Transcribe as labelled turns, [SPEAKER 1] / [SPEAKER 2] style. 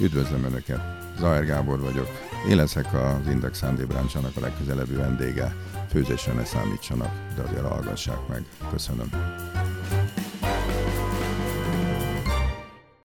[SPEAKER 1] Üdvözlöm Önöket! Zajr Gábor vagyok. Én leszek az Index Sunday Branch-nak a legközelebbi vendége. Főzésre ne számítsanak, de azért hallgassák meg. Köszönöm.